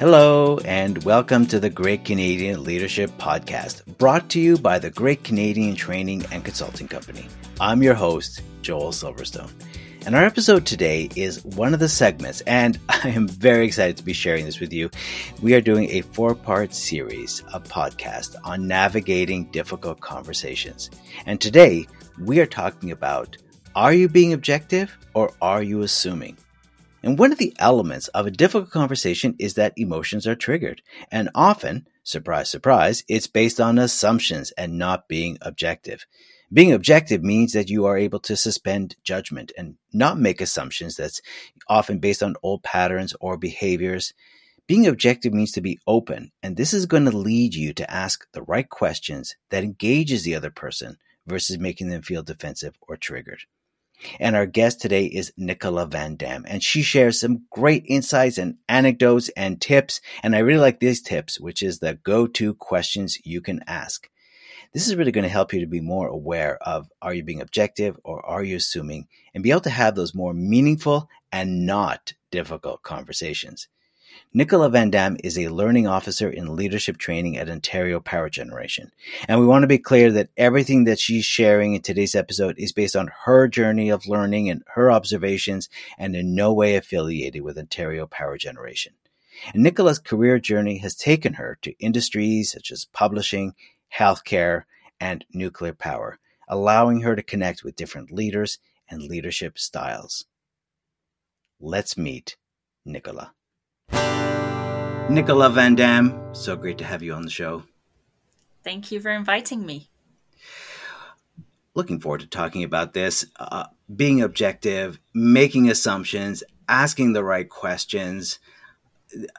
Hello, and welcome to the Great Canadian Leadership Podcast, brought to you by the Great Canadian Training and Consulting Company. I'm your host, Joel Silverstone. And our episode today is one of the segments, and I am very excited to be sharing this with you. We are doing a four part series of podcast on navigating difficult conversations. And today we are talking about are you being objective or are you assuming? And one of the elements of a difficult conversation is that emotions are triggered. And often, surprise, surprise, it's based on assumptions and not being objective. Being objective means that you are able to suspend judgment and not make assumptions that's often based on old patterns or behaviors. Being objective means to be open, and this is going to lead you to ask the right questions that engages the other person versus making them feel defensive or triggered. And our guest today is Nicola Van Dam, and she shares some great insights and anecdotes and tips. And I really like these tips, which is the go-to questions you can ask. This is really going to help you to be more aware of are you being objective or are you assuming and be able to have those more meaningful and not difficult conversations. Nicola Van Dam is a learning officer in leadership training at Ontario Power Generation. And we want to be clear that everything that she's sharing in today's episode is based on her journey of learning and her observations and in no way affiliated with Ontario Power Generation. And Nicola's career journey has taken her to industries such as publishing, healthcare, and nuclear power, allowing her to connect with different leaders and leadership styles. Let's meet Nicola. Nicola Van Dam, so great to have you on the show. Thank you for inviting me. Looking forward to talking about this. Uh, being objective, making assumptions, asking the right questions.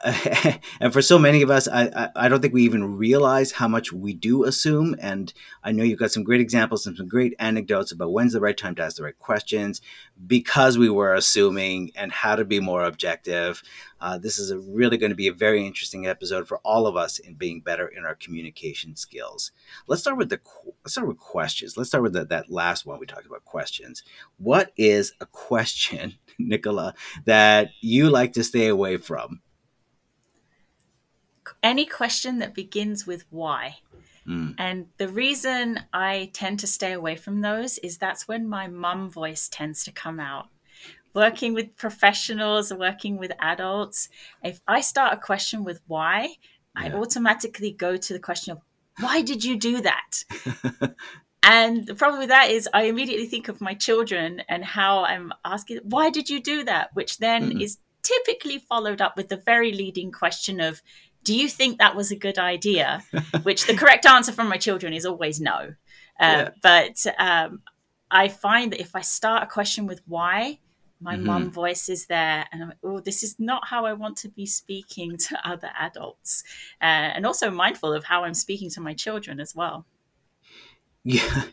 and for so many of us, I, I, I, don't think we even realize how much we do assume. And I know you've got some great examples and some great anecdotes about when's the right time to ask the right questions because we were assuming and how to be more objective. Uh, this is really going to be a very interesting episode for all of us in being better in our communication skills. Let's start with the let's start with questions. Let's start with the, that last one we talked about questions. What is a question, Nicola, that you like to stay away from? Any question that begins with why. Mm. And the reason I tend to stay away from those is that's when my mum voice tends to come out. Working with professionals, working with adults, if I start a question with why, yeah. I automatically go to the question of why did you do that? and the problem with that is I immediately think of my children and how I'm asking, why did you do that? Which then mm-hmm. is typically followed up with the very leading question of, do you think that was a good idea? Which the correct answer from my children is always no. Uh, yeah. But um, I find that if I start a question with why, my mm-hmm. mum voice is there and I'm like, oh, this is not how I want to be speaking to other adults. Uh, and also mindful of how I'm speaking to my children as well. Yeah,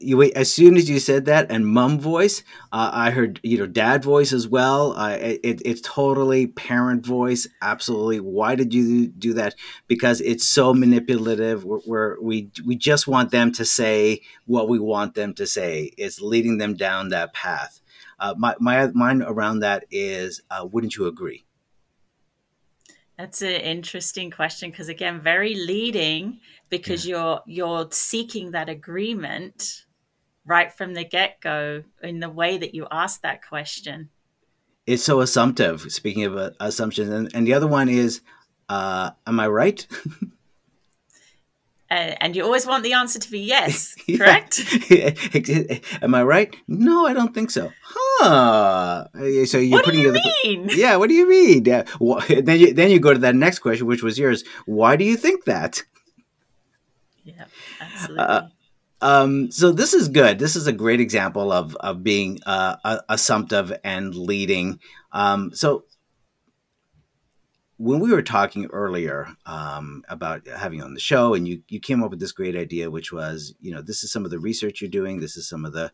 you wait. As soon as you said that, and mom voice, uh, I heard you know dad voice as well. Uh, it, it's totally parent voice. Absolutely. Why did you do that? Because it's so manipulative. We're, we we just want them to say what we want them to say. It's leading them down that path. Uh, my my mine around that is, uh, wouldn't you agree? That's an interesting question because again, very leading because yeah. you're you're seeking that agreement right from the get-go in the way that you ask that question. It's so assumptive. Speaking of uh, assumptions, and, and the other one is, uh, am I right? Uh, and you always want the answer to be yes, correct? Am I right? No, I don't think so. Huh? So you're what putting do you mean? The, yeah. What do you mean? Yeah. Well, then you then you go to that next question, which was yours. Why do you think that? Yeah, absolutely. Uh, um, so this is good. This is a great example of of being uh, assumptive and leading. Um, so when we were talking earlier um, about having on the show, and you you came up with this great idea, which was you know this is some of the research you're doing, this is some of the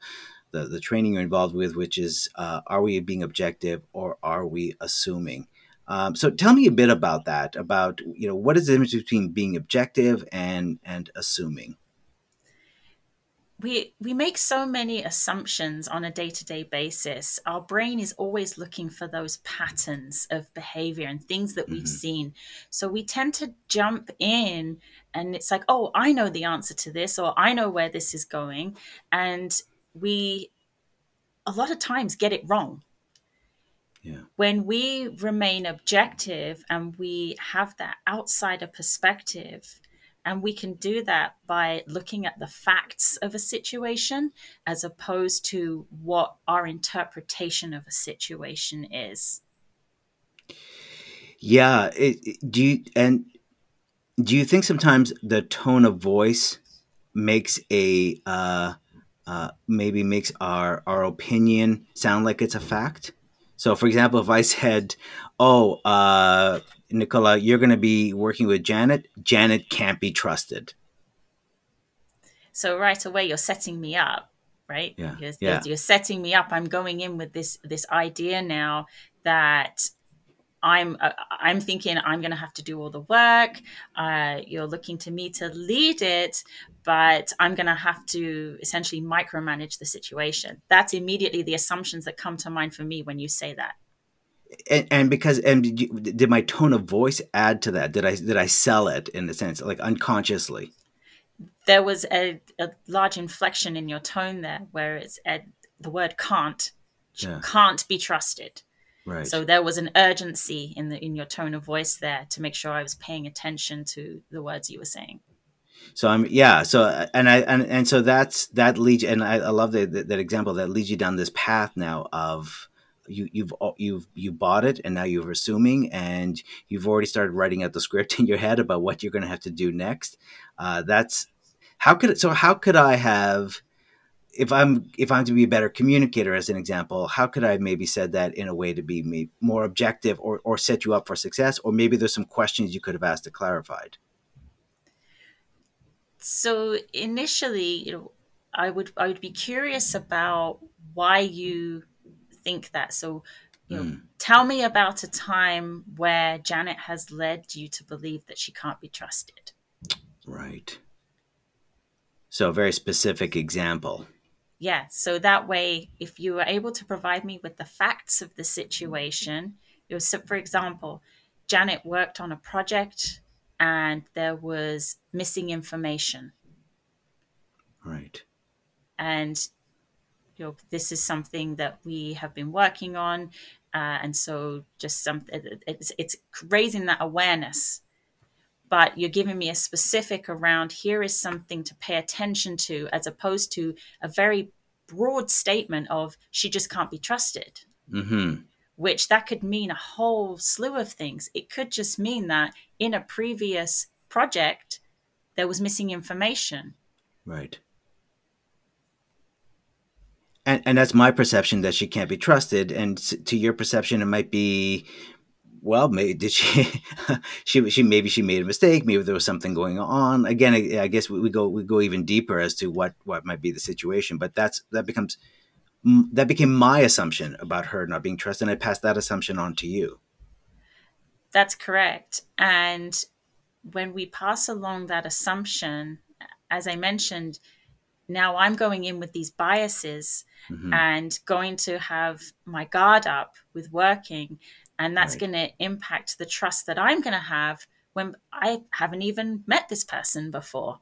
the, the training you're involved with, which is uh, are we being objective or are we assuming? Um, so tell me a bit about that. About you know what is the difference between being objective and and assuming? we we make so many assumptions on a day-to-day basis our brain is always looking for those patterns of behavior and things that we've mm-hmm. seen so we tend to jump in and it's like oh i know the answer to this or i know where this is going and we a lot of times get it wrong yeah. When we remain objective and we have that outsider perspective, and we can do that by looking at the facts of a situation as opposed to what our interpretation of a situation is. Yeah. It, do you, and do you think sometimes the tone of voice makes a, uh, uh, maybe makes our, our opinion sound like it's a fact? So, for example, if I said, "Oh, uh, Nicola, you're going to be working with Janet. Janet can't be trusted. So right away, you're setting me up, right? Yeah. You're, yeah. you're setting me up. I'm going in with this this idea now that I'm uh, I'm thinking I'm going to have to do all the work. Uh, you're looking to me to lead it, but I'm going to have to essentially micromanage the situation. That's immediately the assumptions that come to mind for me when you say that and, and because and did, you, did my tone of voice add to that? Did I did I sell it in a sense, like unconsciously? There was a, a large inflection in your tone there, where it's a, the word "can't" yeah. can't be trusted. Right. So there was an urgency in the in your tone of voice there to make sure I was paying attention to the words you were saying. So I'm yeah. So and I and, and so that's that leads and I, I love that, that that example that leads you down this path now of you you've you've you bought it and now you're assuming and you've already started writing out the script in your head about what you're going to have to do next uh, that's how could it so how could i have if i'm if i'm to be a better communicator as an example how could i maybe said that in a way to be more objective or, or set you up for success or maybe there's some questions you could have asked to clarified so initially you know i would i would be curious about why you think that. So, you know, mm. tell me about a time where Janet has led you to believe that she can't be trusted. Right. So, a very specific example. Yeah. So that way, if you were able to provide me with the facts of the situation, it was, so for example, Janet worked on a project and there was missing information. Right. And you know this is something that we have been working on uh, and so just some it's, it's raising that awareness but you're giving me a specific around here is something to pay attention to as opposed to a very broad statement of she just can't be trusted. Mm-hmm. which that could mean a whole slew of things. It could just mean that in a previous project there was missing information. Right. And, and that's my perception that she can't be trusted. And to your perception it might be well maybe did she she she maybe she made a mistake maybe there was something going on again i, I guess we, we, go we go even deeper as to what what might be the situation but that's that becomes that became my assumption about her not being trusted and i passed that assumption on to you that's correct and when we pass along that assumption as i mentioned now I'm going in with these biases mm-hmm. and going to have my guard up with working. And that's right. going to impact the trust that I'm going to have when I haven't even met this person before.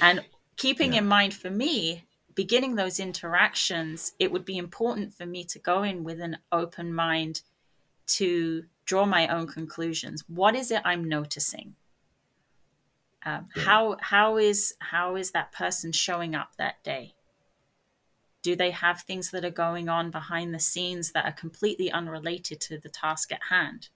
And keeping yeah. in mind for me, beginning those interactions, it would be important for me to go in with an open mind to draw my own conclusions. What is it I'm noticing? Um, yeah. How how is how is that person showing up that day? Do they have things that are going on behind the scenes that are completely unrelated to the task at hand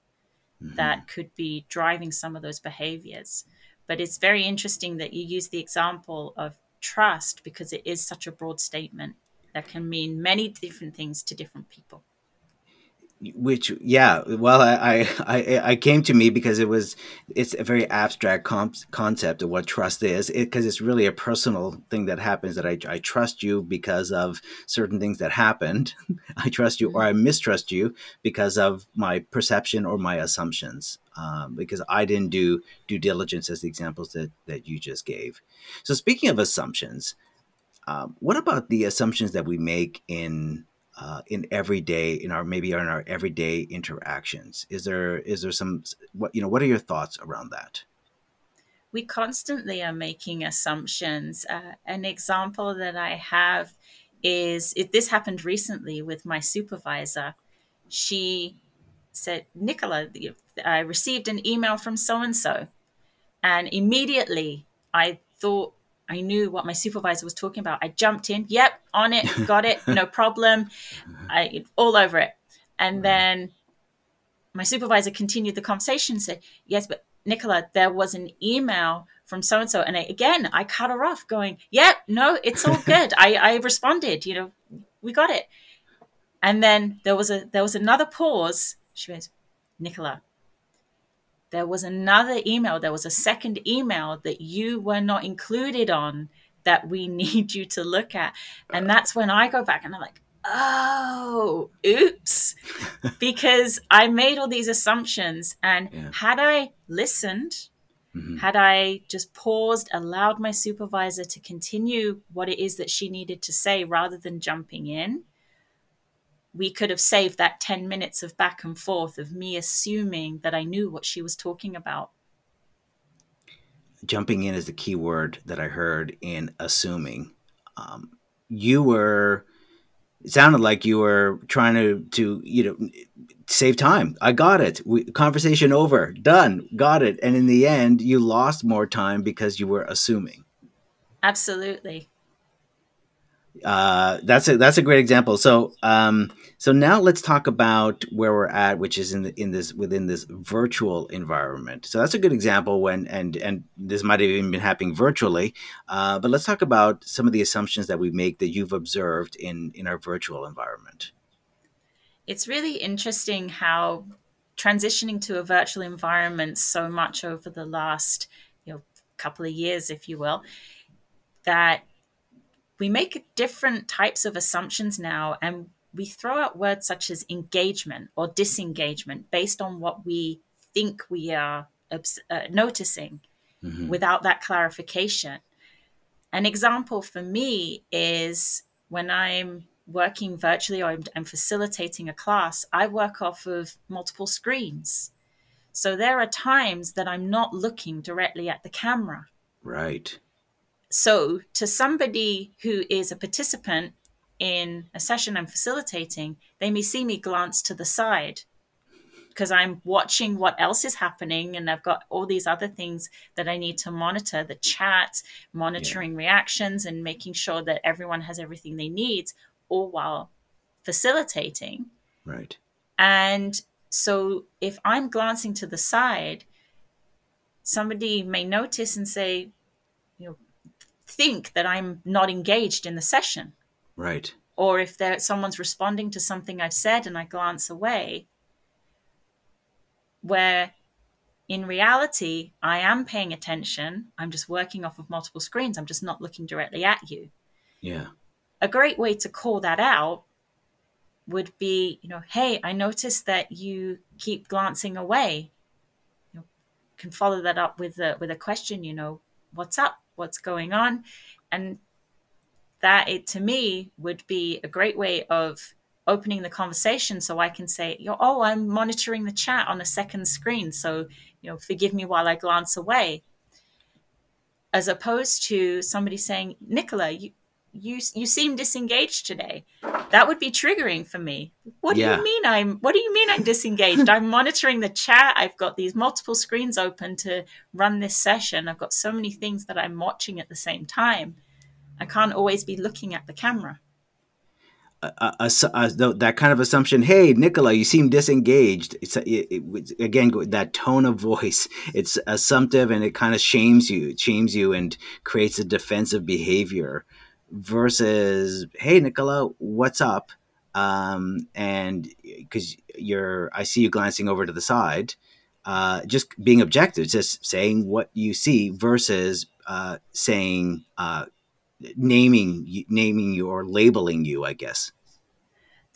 mm-hmm. that could be driving some of those behaviors? But it's very interesting that you use the example of trust because it is such a broad statement that can mean many different things to different people which yeah well I, I i came to me because it was it's a very abstract comp- concept of what trust is. Because it, it's really a personal thing that happens that I, I trust you because of certain things that happened. I trust you or i mistrust you because of my perception or my assumptions um, because i didn't do due diligence as the examples that that you just gave. So speaking of assumptions um, what about the assumptions that we make in uh, in everyday in our maybe in our everyday interactions? Is there is there some what you know? What are your thoughts around that? We constantly are making assumptions. Uh, an example that I have is if this happened recently with my supervisor. She said, Nicola, I received an email from so and so. And immediately I thought I knew what my supervisor was talking about. I jumped in, yep, on it, got it, no problem. I all over it. And then my supervisor continued the conversation, said, Yes, but Nicola, there was an email from so and so. And again, I cut her off, going, Yep, no, it's all good. I, I responded, you know, we got it. And then there was a there was another pause. She goes, Nicola, there was another email, there was a second email that you were not included on that we need you to look at. And that's when I go back and I'm like, oh, oops, because I made all these assumptions. And yeah. had I listened, mm-hmm. had I just paused, allowed my supervisor to continue what it is that she needed to say rather than jumping in, we could have saved that 10 minutes of back and forth of me assuming that I knew what she was talking about. Jumping in is the key word that I heard in assuming. Um, you were, it sounded like you were trying to, to you know, save time. I got it. We, conversation over, done, got it. And in the end, you lost more time because you were assuming. Absolutely uh, that's a that's a great example. So um, so now let's talk about where we're at, which is in the, in this within this virtual environment. So that's a good example when and and this might have even been happening virtually. Uh, but let's talk about some of the assumptions that we make that you've observed in in our virtual environment. It's really interesting how transitioning to a virtual environment so much over the last you know couple of years, if you will, that we make different types of assumptions now and we throw out words such as engagement or disengagement based on what we think we are uh, noticing mm-hmm. without that clarification. An example for me is when I'm working virtually or I'm facilitating a class, I work off of multiple screens. So there are times that I'm not looking directly at the camera. Right. So, to somebody who is a participant in a session I'm facilitating, they may see me glance to the side because I'm watching what else is happening and I've got all these other things that I need to monitor the chat, monitoring yeah. reactions, and making sure that everyone has everything they need, all while facilitating. Right. And so if I'm glancing to the side, somebody may notice and say, you know, think that I'm not engaged in the session. Right. Or if there someone's responding to something I've said and I glance away, where in reality I am paying attention, I'm just working off of multiple screens, I'm just not looking directly at you. Yeah. A great way to call that out would be, you know, hey, I noticed that you keep glancing away. You know, can follow that up with a with a question, you know, what's up? what's going on and that it to me would be a great way of opening the conversation so I can say, oh, I'm monitoring the chat on a second screen. So, you know, forgive me while I glance away. As opposed to somebody saying, Nicola, you, you, you seem disengaged today. That would be triggering for me. What do yeah. you mean I'm what do you mean I'm disengaged? I'm monitoring the chat. I've got these multiple screens open to run this session. I've got so many things that I'm watching at the same time. I can't always be looking at the camera. Uh, uh, uh, that kind of assumption. Hey, Nicola, you seem disengaged. It's it, it, again that tone of voice. It's assumptive and it kind of shames you. It shames you and creates a defensive behavior versus hey nicola what's up? Um, and because you're i see you glancing over to the side. Uh, just being objective just saying what you see versus uh, saying uh, naming naming you or labeling you i guess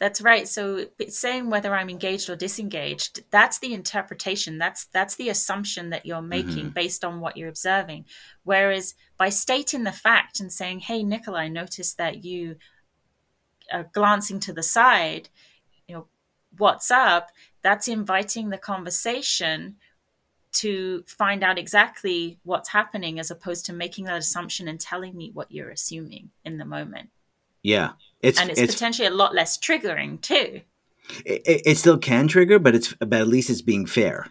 That's right. So saying whether I'm engaged or disengaged, that's the interpretation. That's that's the assumption that you're making mm-hmm. based on what you're observing. Whereas by stating the fact and saying, "Hey, Nicola, I noticed that you are glancing to the side. You know, what's up?" That's inviting the conversation to find out exactly what's happening as opposed to making that assumption and telling me what you're assuming in the moment. Yeah. It's, and it's, it's potentially a lot less triggering too. It, it, still can trigger, but it's but at least it's being fair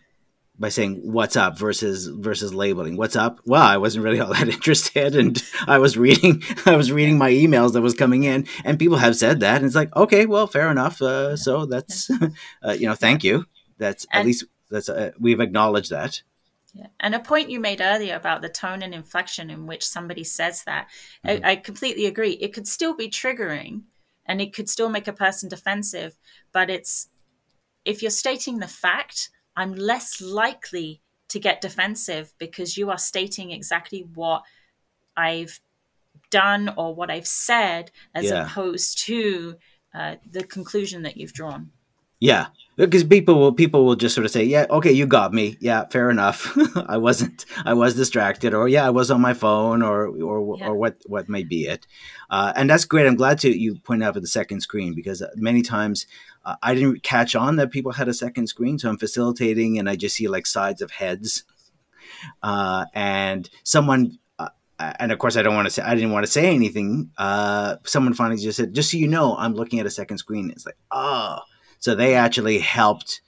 by saying what's up? versus versus labeling. What's up? Well i wasn't really all that interested and i was reading i was reading my emails that was coming in and people have said that and it's like okay well fair enough uh, so that's uh, you know thank you. That's and, at least that's uh, we've acknowledged that yeah. And a point you made earlier about the tone and inflection in which somebody says that, mm-hmm. I, I, completely agree. It could still be triggering and it could still make a person defensive, but it's if you're stating the fact, I'm less likely to get defensive because you are stating exactly what I've done or what I've said as yeah. opposed to uh, the conclusion that you've drawn. Yeah, because people will people will just sort of say, "Yeah, okay, you got me. Yeah, fair enough. I wasn't. I was distracted, or yeah, I was on my phone, or or yeah. or what what may be it." Uh, and that's great. I'm glad to you point out the second screen because many times uh, I didn't catch on that people had a second screen, so I'm facilitating and I just see like sides of heads, uh, and someone. Uh, and of course, I don't want to say. I didn't want to say anything. Uh, someone finally just said, "Just so you know, I'm looking at a second screen." It's like, oh, so they actually helped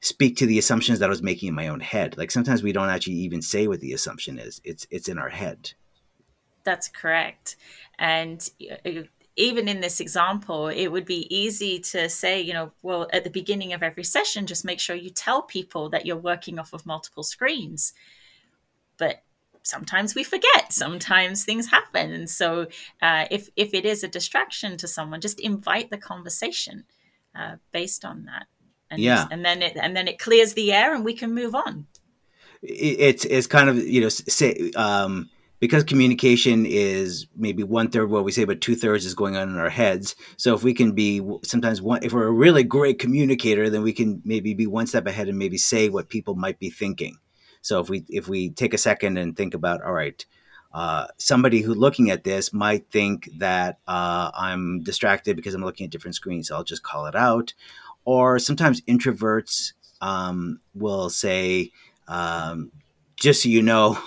speak to the assumptions that I was making in my own head. Like sometimes we don't actually even say what the assumption is. It's it's in our head. That's correct. And uh, even in this example, it would be easy to say, you know, well, at the beginning of every session, just make sure you tell people that you're working off of multiple screens. But sometimes we forget sometimes things happen and so uh, if if it is a distraction to someone just invite the conversation uh, based on that. And, yeah, and then it and then it clears the air, and we can move on. It's it's kind of you know say um, because communication is maybe one third what we say, but two thirds is going on in our heads. So if we can be sometimes one, if we're a really great communicator, then we can maybe be one step ahead and maybe say what people might be thinking. So if we if we take a second and think about, all right, uh, somebody who looking at this might think that uh, I'm distracted because I'm looking at different screens. So I'll just call it out. Or sometimes introverts um, will say, um, just so you know,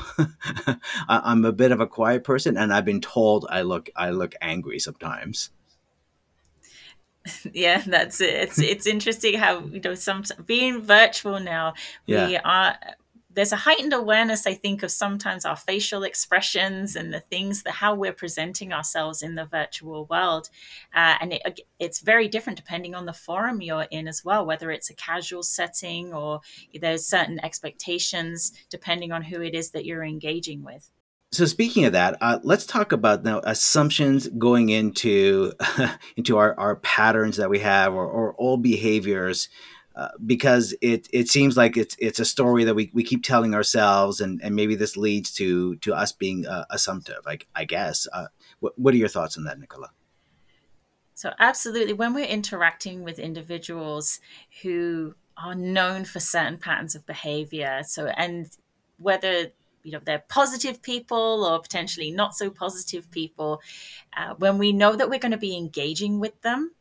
I'm a bit of a quiet person, and I've been told I look I look angry sometimes. Yeah, that's it. It's it's interesting how you know some being virtual now. Yeah. We are there's a heightened awareness, I think, of sometimes our facial expressions and the things that how we're presenting ourselves in the virtual world, uh, and it, it's very different depending on the forum you're in as well. Whether it's a casual setting or there's certain expectations depending on who it is that you're engaging with. So speaking of that, uh, let's talk about now assumptions going into into our, our patterns that we have or, or old behaviors because it it seems like it's it's a story that we, we keep telling ourselves, and, and maybe this leads to to us being uh, assumptive. Like I guess. Uh, what what are your thoughts on that, Nicola? So absolutely, when we're interacting with individuals who are known for certain patterns of behavior, so and whether you know they're positive people or potentially not so positive people, uh, when we know that we're going to be engaging with them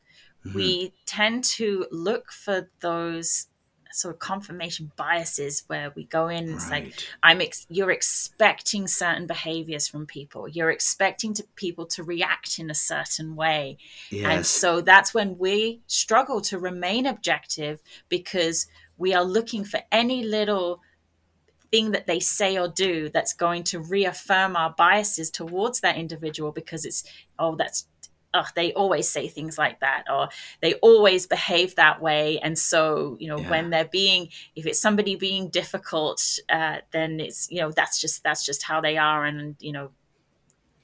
mm-hmm. we tend to look for those sort of confirmation biases where we go in it's right. like i'm ex- you're expecting certain behaviors from people you're expecting to people to react in a certain way yes. and so that's when we struggle to remain objective because we are looking for any little thing that they say or do that's going to reaffirm our biases towards that individual because it's oh that's oh, they always say things like that, or they always behave that way. And so, you know, yeah. when they're being, if it's somebody being difficult, uh, then it's, you know, that's just, that's just how they are. And, you know,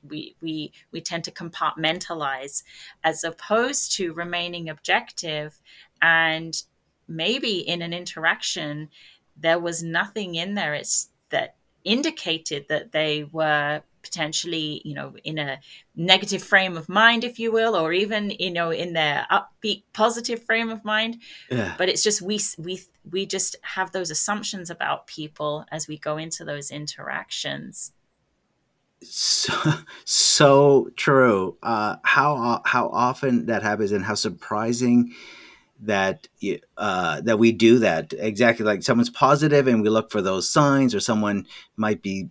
we, we, we tend to compartmentalize as opposed to remaining objective and maybe in an interaction, there was nothing in there. It's that indicated that they were potentially you know in a negative frame of mind if you will or even you know in their upbeat positive frame of mind. Yeah. but it's just we we we just have those assumptions about people as we go into those interactions. So so true. Uh how how often that happens and how surprising that uh, that we do that. Exactly like someone's positive and we look for those signs or someone might be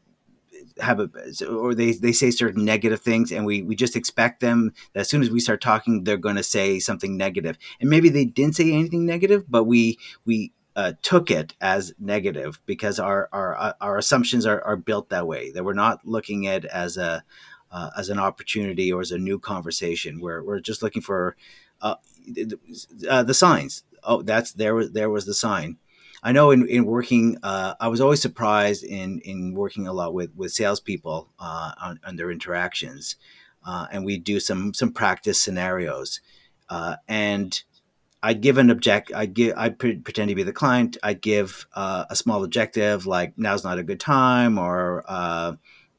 have a or they they say certain negative things and we we just expect them that as soon as we start talking they're going to say something negative. And maybe they didn't say anything negative but we we uh, took it as negative because our our uh, our assumptions are, are built that way that we're not looking at as a uh, as an opportunity or as a new conversation. We're, we're just looking for uh, uh, the signs. Oh that's there was there was the sign I know in, in working, uh, I was always surprised in, in working a lot with, with salespeople uh, on, on their interactions. Uh, and we do some, some practice scenarios. Uh, and I'd give an object, I'd give, I'd pre- pretend to be the client. I'd give uh, a small objective like now's not a good time or uh,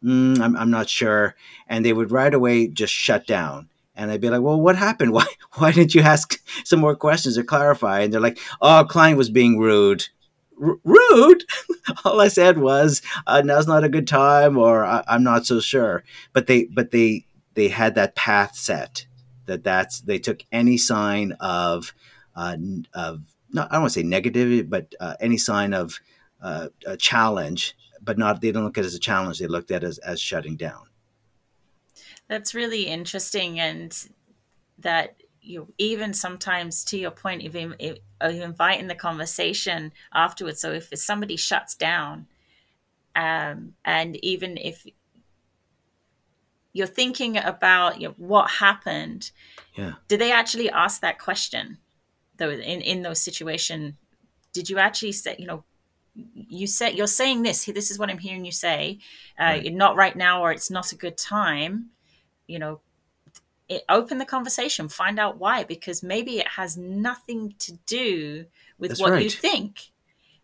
mm, I'm, I'm not sure. And they would right away just shut down and I'd be like, "Well, what happened? Why why didn't you ask some more questions or clarify?" And they're like, "Oh, client was being rude." R- rude. All I said was, uh, "Now's not a good time," or "I'm not so sure." But they but they they had that path set that that's they took any sign of uh, of not I don't want to say negative, but uh, any sign of uh, a challenge, but not they don't look at it as a challenge. They looked at it as, as shutting down. That's really interesting, and that you even sometimes to your point of, of inviting the conversation afterwards. So if somebody shuts down, um, and even if you're thinking about you know, what happened, yeah, did they actually ask that question? Though in in those situation, did you actually say you know you said you're saying this this is what i'm hearing you say uh, right. not right now or it's not a good time you know it, open the conversation find out why because maybe it has nothing to do with That's what right. you think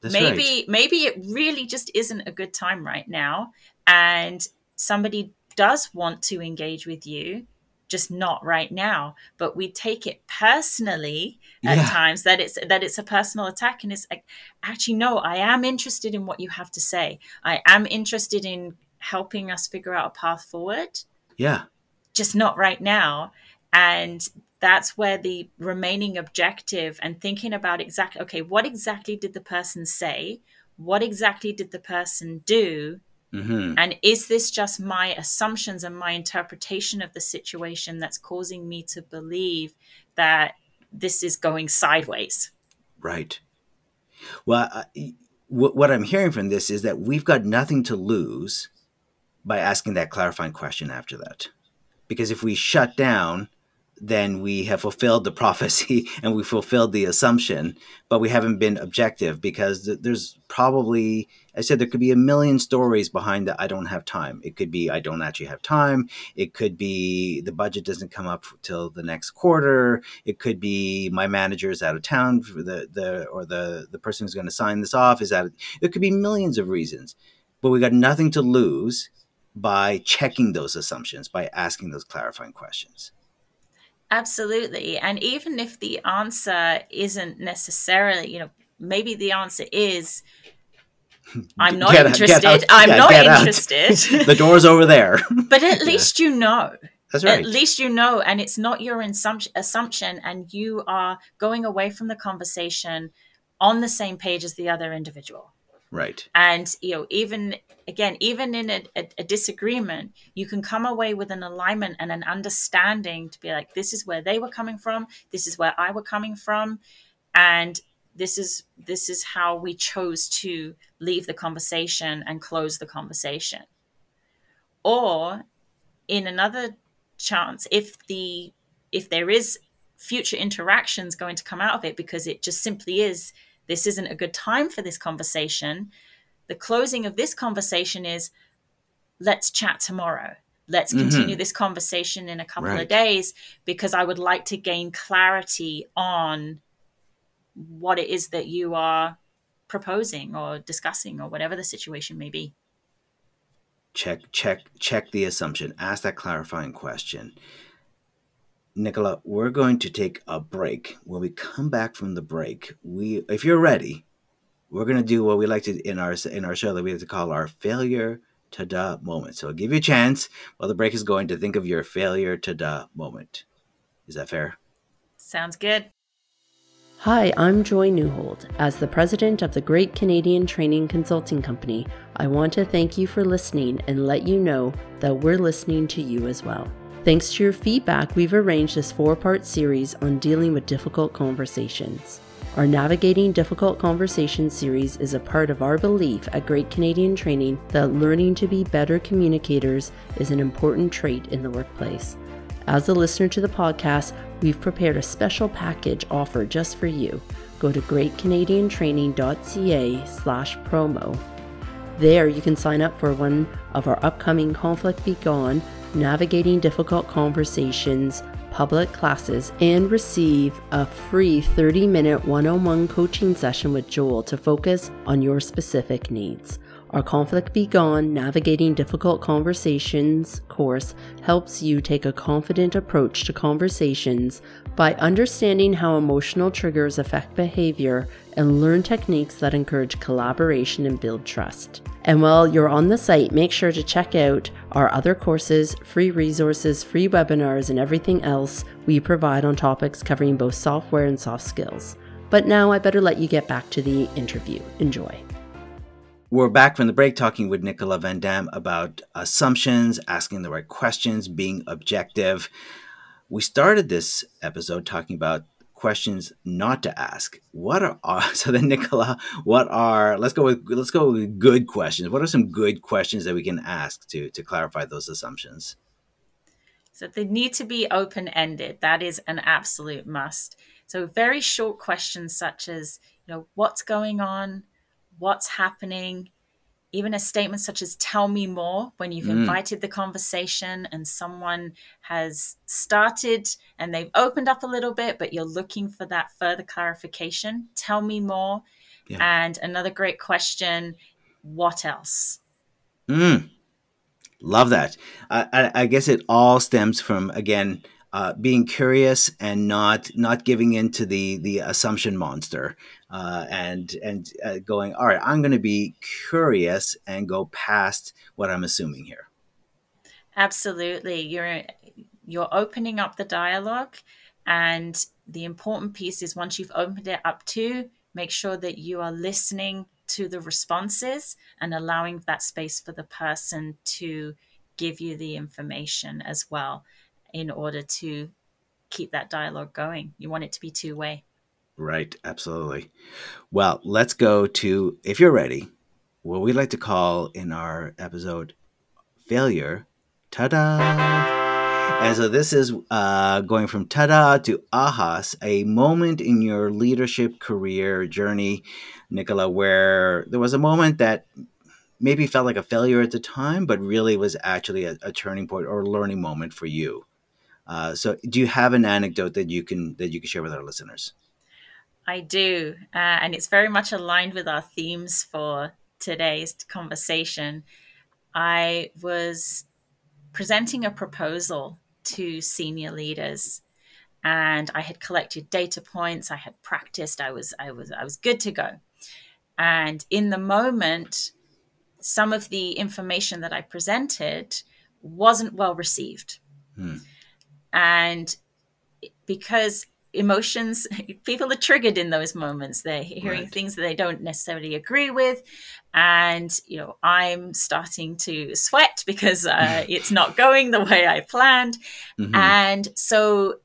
That's maybe right. maybe it really just isn't a good time right now and somebody does want to engage with you just not right now but we take it personally at yeah. times that it's that it's a personal attack and it's like actually no i am interested in what you have to say i am interested in helping us figure out a path forward yeah just not right now. And that's where the remaining objective and thinking about exactly, okay, what exactly did the person say? What exactly did the person do? Mm-hmm. And is this just my assumptions and my interpretation of the situation that's causing me to believe that this is going sideways? Right. Well, what I'm hearing from this is that we've got nothing to lose by asking that clarifying question after that because if we shut down then we have fulfilled the prophecy and we fulfilled the assumption but we haven't been objective because there's probably i said there could be a million stories behind that i don't have time. It could be i don't actually have time. It could be the budget doesn't come up till the next quarter. It could be my manager is out of town for the, the or the the person who's going to sign this off is out of, it could be millions of reasons but we got nothing to lose by checking those assumptions, by asking those clarifying questions. Absolutely. And even if the answer isn't necessarily, you know, maybe the answer is, I'm not get, interested. Get I'm yeah, not interested. the door's over there. but at least yeah. you know. That's right. At least you know, and it's not your assumption, and you are going away from the conversation on the same page as the other individual. Right. And you know, even again, even in a, a, a, disagreement, you can come away with an alignment and an understanding to be like, this is where they were coming from, this is where I were coming from, and this is this is how we chose to leave the conversation and close the conversation. Or in another chance, if the if there is future interactions going to come out of it because it just simply is this isn't a good time for this conversation. The closing of this conversation is let's chat tomorrow. Let's mm-hmm. continue mm-hmm. this conversation in a couple right. of days because I would like to gain clarity on what it is that you are proposing or discussing or whatever the situation may be. check check check the assumption ask that clarifying question nicola we're going to take a break. When we come back from the break we if you're ready we're going to do what we like to in our in our show that we like to call our failure to da moment. So I'll give you a chance while the break is going to think of your failure to da moment. Is that fair? Sounds good. Hi, I'm Joy Newhold. As the president of the Great Canadian Training Consulting Company, I want to thank you for listening and let you know that we're listening to you as well. Thanks to your feedback, we've arranged this four part series on dealing with difficult conversations. Our Navigating Difficult Conversations series is a part of our belief at Great Canadian Training that learning to be better communicators is an important trait in the workplace. As a listener to the podcast, we've prepared a special package offer just for you. Go to greatcanadiantraining.ca slash promo. There you can sign up for one of our upcoming Conflict Be Gone, Navigating Difficult Conversations public classes and receive a free 30 minute one on one coaching session with Joel to focus on your specific needs. Our Conflict Be Gone Navigating Difficult Conversations course helps you take a confident approach to conversations by understanding how emotional triggers affect behavior and learn techniques that encourage collaboration and build trust. And while you're on the site, make sure to check out our other courses, free resources, free webinars, and everything else we provide on topics covering both software and soft skills. But now I better let you get back to the interview. Enjoy. We're back from the break talking with Nicola Van Dam about assumptions, asking the right questions, being objective. We started this episode talking about questions not to ask. What are so then Nicola, what are let's go with let's go with good questions. What are some good questions that we can ask to to clarify those assumptions? So they need to be open-ended. That is an absolute must. So very short questions such as, you know, what's going on? What's happening, even a statement such as tell me more when you've mm. invited the conversation and someone has started and they've opened up a little bit but you're looking for that further clarification tell me more yeah. and another great question what else mm. love that I, I, I guess it all stems from again uh, being curious and not not giving into the the assumption monster uh, and and uh, going all right i'm going to be curious and go past what i'm assuming here. Absolutely. You're you're opening up the dialogue and the important piece is once you've opened it up to make sure that you are listening to the responses and allowing that space for the person to give you the information as well in order to keep that dialogue going. You want it to be two way. Right, absolutely. Well, let's go to, if you're ready, what we like to call in our episode failure. Ta da! And so this is uh, going from ta da to ahas, a moment in your leadership career journey, Nicola, where there was a moment that maybe felt like a failure at the time, but really was actually a, a turning point or a learning moment for you. Uh, so, do you have an anecdote that you can that you can share with our listeners? I do, uh, and it's very much aligned with our themes for today's conversation. I was presenting a proposal to senior leaders and I had collected data points, I had practiced, I was I was I was good to go. And in the moment, some of the information that I presented wasn't well received. Hmm. And because emotions people are triggered in those moments they're hearing right. things that they don't necessarily agree with and you know i'm starting to sweat because uh, it's not going the way i planned mm-hmm. and so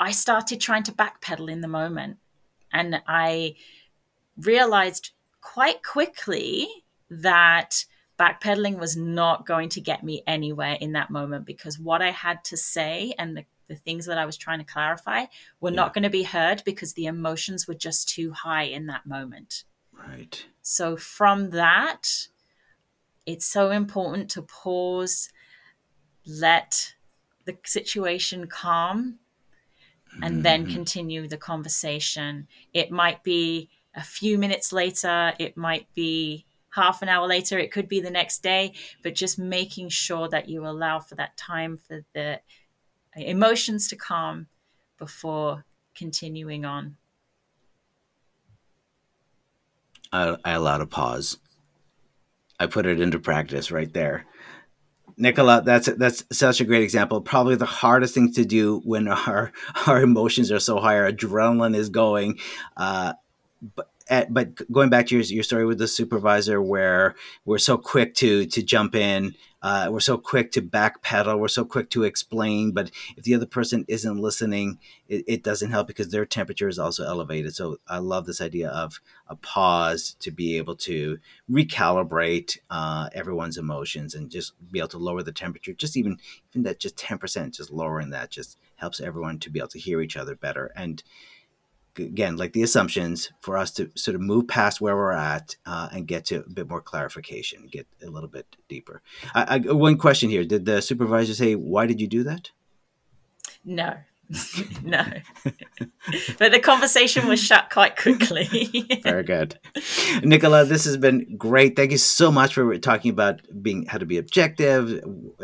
i started trying to backpedal in the moment and i realized quite quickly that backpedaling was not going to get me anywhere in that moment because what I had to say and the, the things that I was trying to clarify were yeah. not going to be heard because the emotions were just too high in that moment. Right. So, from that, it's so important to pause, let the situation calm, and mm-hmm. then continue the conversation. It might be a few minutes later, it might be half an hour later, it could be the next day, but just making sure that you allow for that time for the emotions to calm before continuing on. I, I allowed a pause. I put it into practice right there. Nicola, that's that's such a great example. Probably the hardest thing to do when our our emotions are so high, our adrenaline is going. Uh, but at, but going back to your, your story with the supervisor where we're so quick to to jump in uh, we're so quick to backpedal we're so quick to explain but if the other person isn't listening it, it doesn't help because their temperature is also elevated. So i love this idea of a pause to be able to recalibrate uh, everyone's emotions and just be able to lower the temperature just even even that just 10% just lowering that just helps everyone to be able to hear each other better. And again, like the assumptions for us to sort of move past where we're at uh, and get to a bit more clarification, get a little bit deeper. I, I, one question here: Did the supervisor say why did you do that? No, no. but the conversation was shut quite quickly. Very good, Nicola. This has been great. Thank you so much for talking about being how to be objective,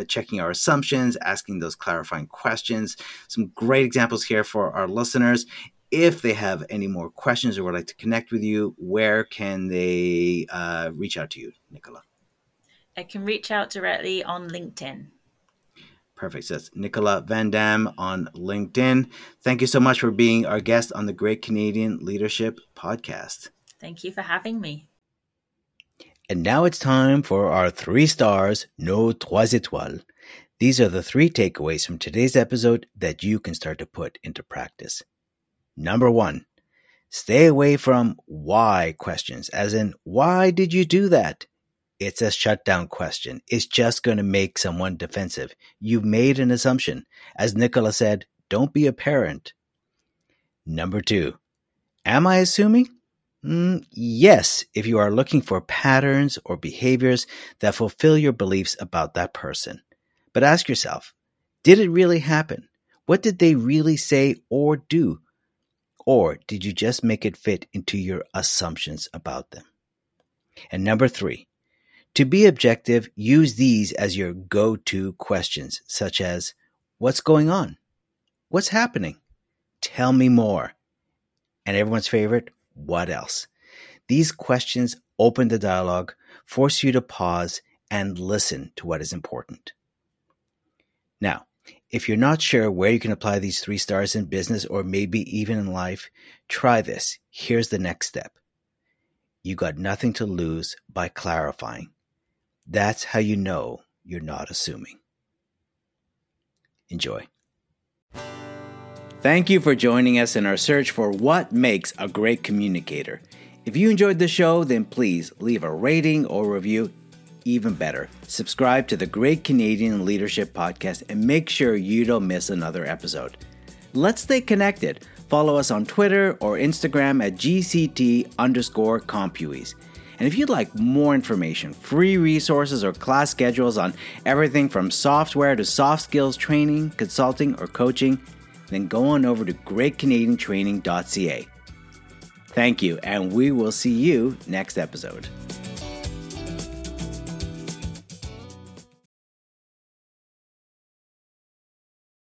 checking our assumptions, asking those clarifying questions. Some great examples here for our listeners if they have any more questions or would like to connect with you, where can they uh, reach out to you, Nicola? I can reach out directly on LinkedIn. Perfect. So that's Nicola Van Dam on LinkedIn. Thank you so much for being our guest on the Great Canadian Leadership Podcast. Thank you for having me. And now it's time for our three stars, no trois étoiles. These are the three takeaways from today's episode that you can start to put into practice. Number one, stay away from why questions, as in, why did you do that? It's a shutdown question. It's just going to make someone defensive. You've made an assumption. As Nicola said, don't be a parent. Number two, am I assuming? Mm, yes, if you are looking for patterns or behaviors that fulfill your beliefs about that person. But ask yourself, did it really happen? What did they really say or do? Or did you just make it fit into your assumptions about them? And number three, to be objective, use these as your go to questions, such as What's going on? What's happening? Tell me more. And everyone's favorite, What else? These questions open the dialogue, force you to pause and listen to what is important. Now, if you're not sure where you can apply these three stars in business or maybe even in life, try this. Here's the next step. You got nothing to lose by clarifying. That's how you know you're not assuming. Enjoy. Thank you for joining us in our search for what makes a great communicator. If you enjoyed the show, then please leave a rating or review even better, subscribe to the Great Canadian Leadership Podcast and make sure you don't miss another episode. Let's stay connected. Follow us on Twitter or Instagram at GCT underscore CompuEase. And if you'd like more information, free resources, or class schedules on everything from software to soft skills training, consulting, or coaching, then go on over to greatcanadiantraining.ca. Thank you, and we will see you next episode.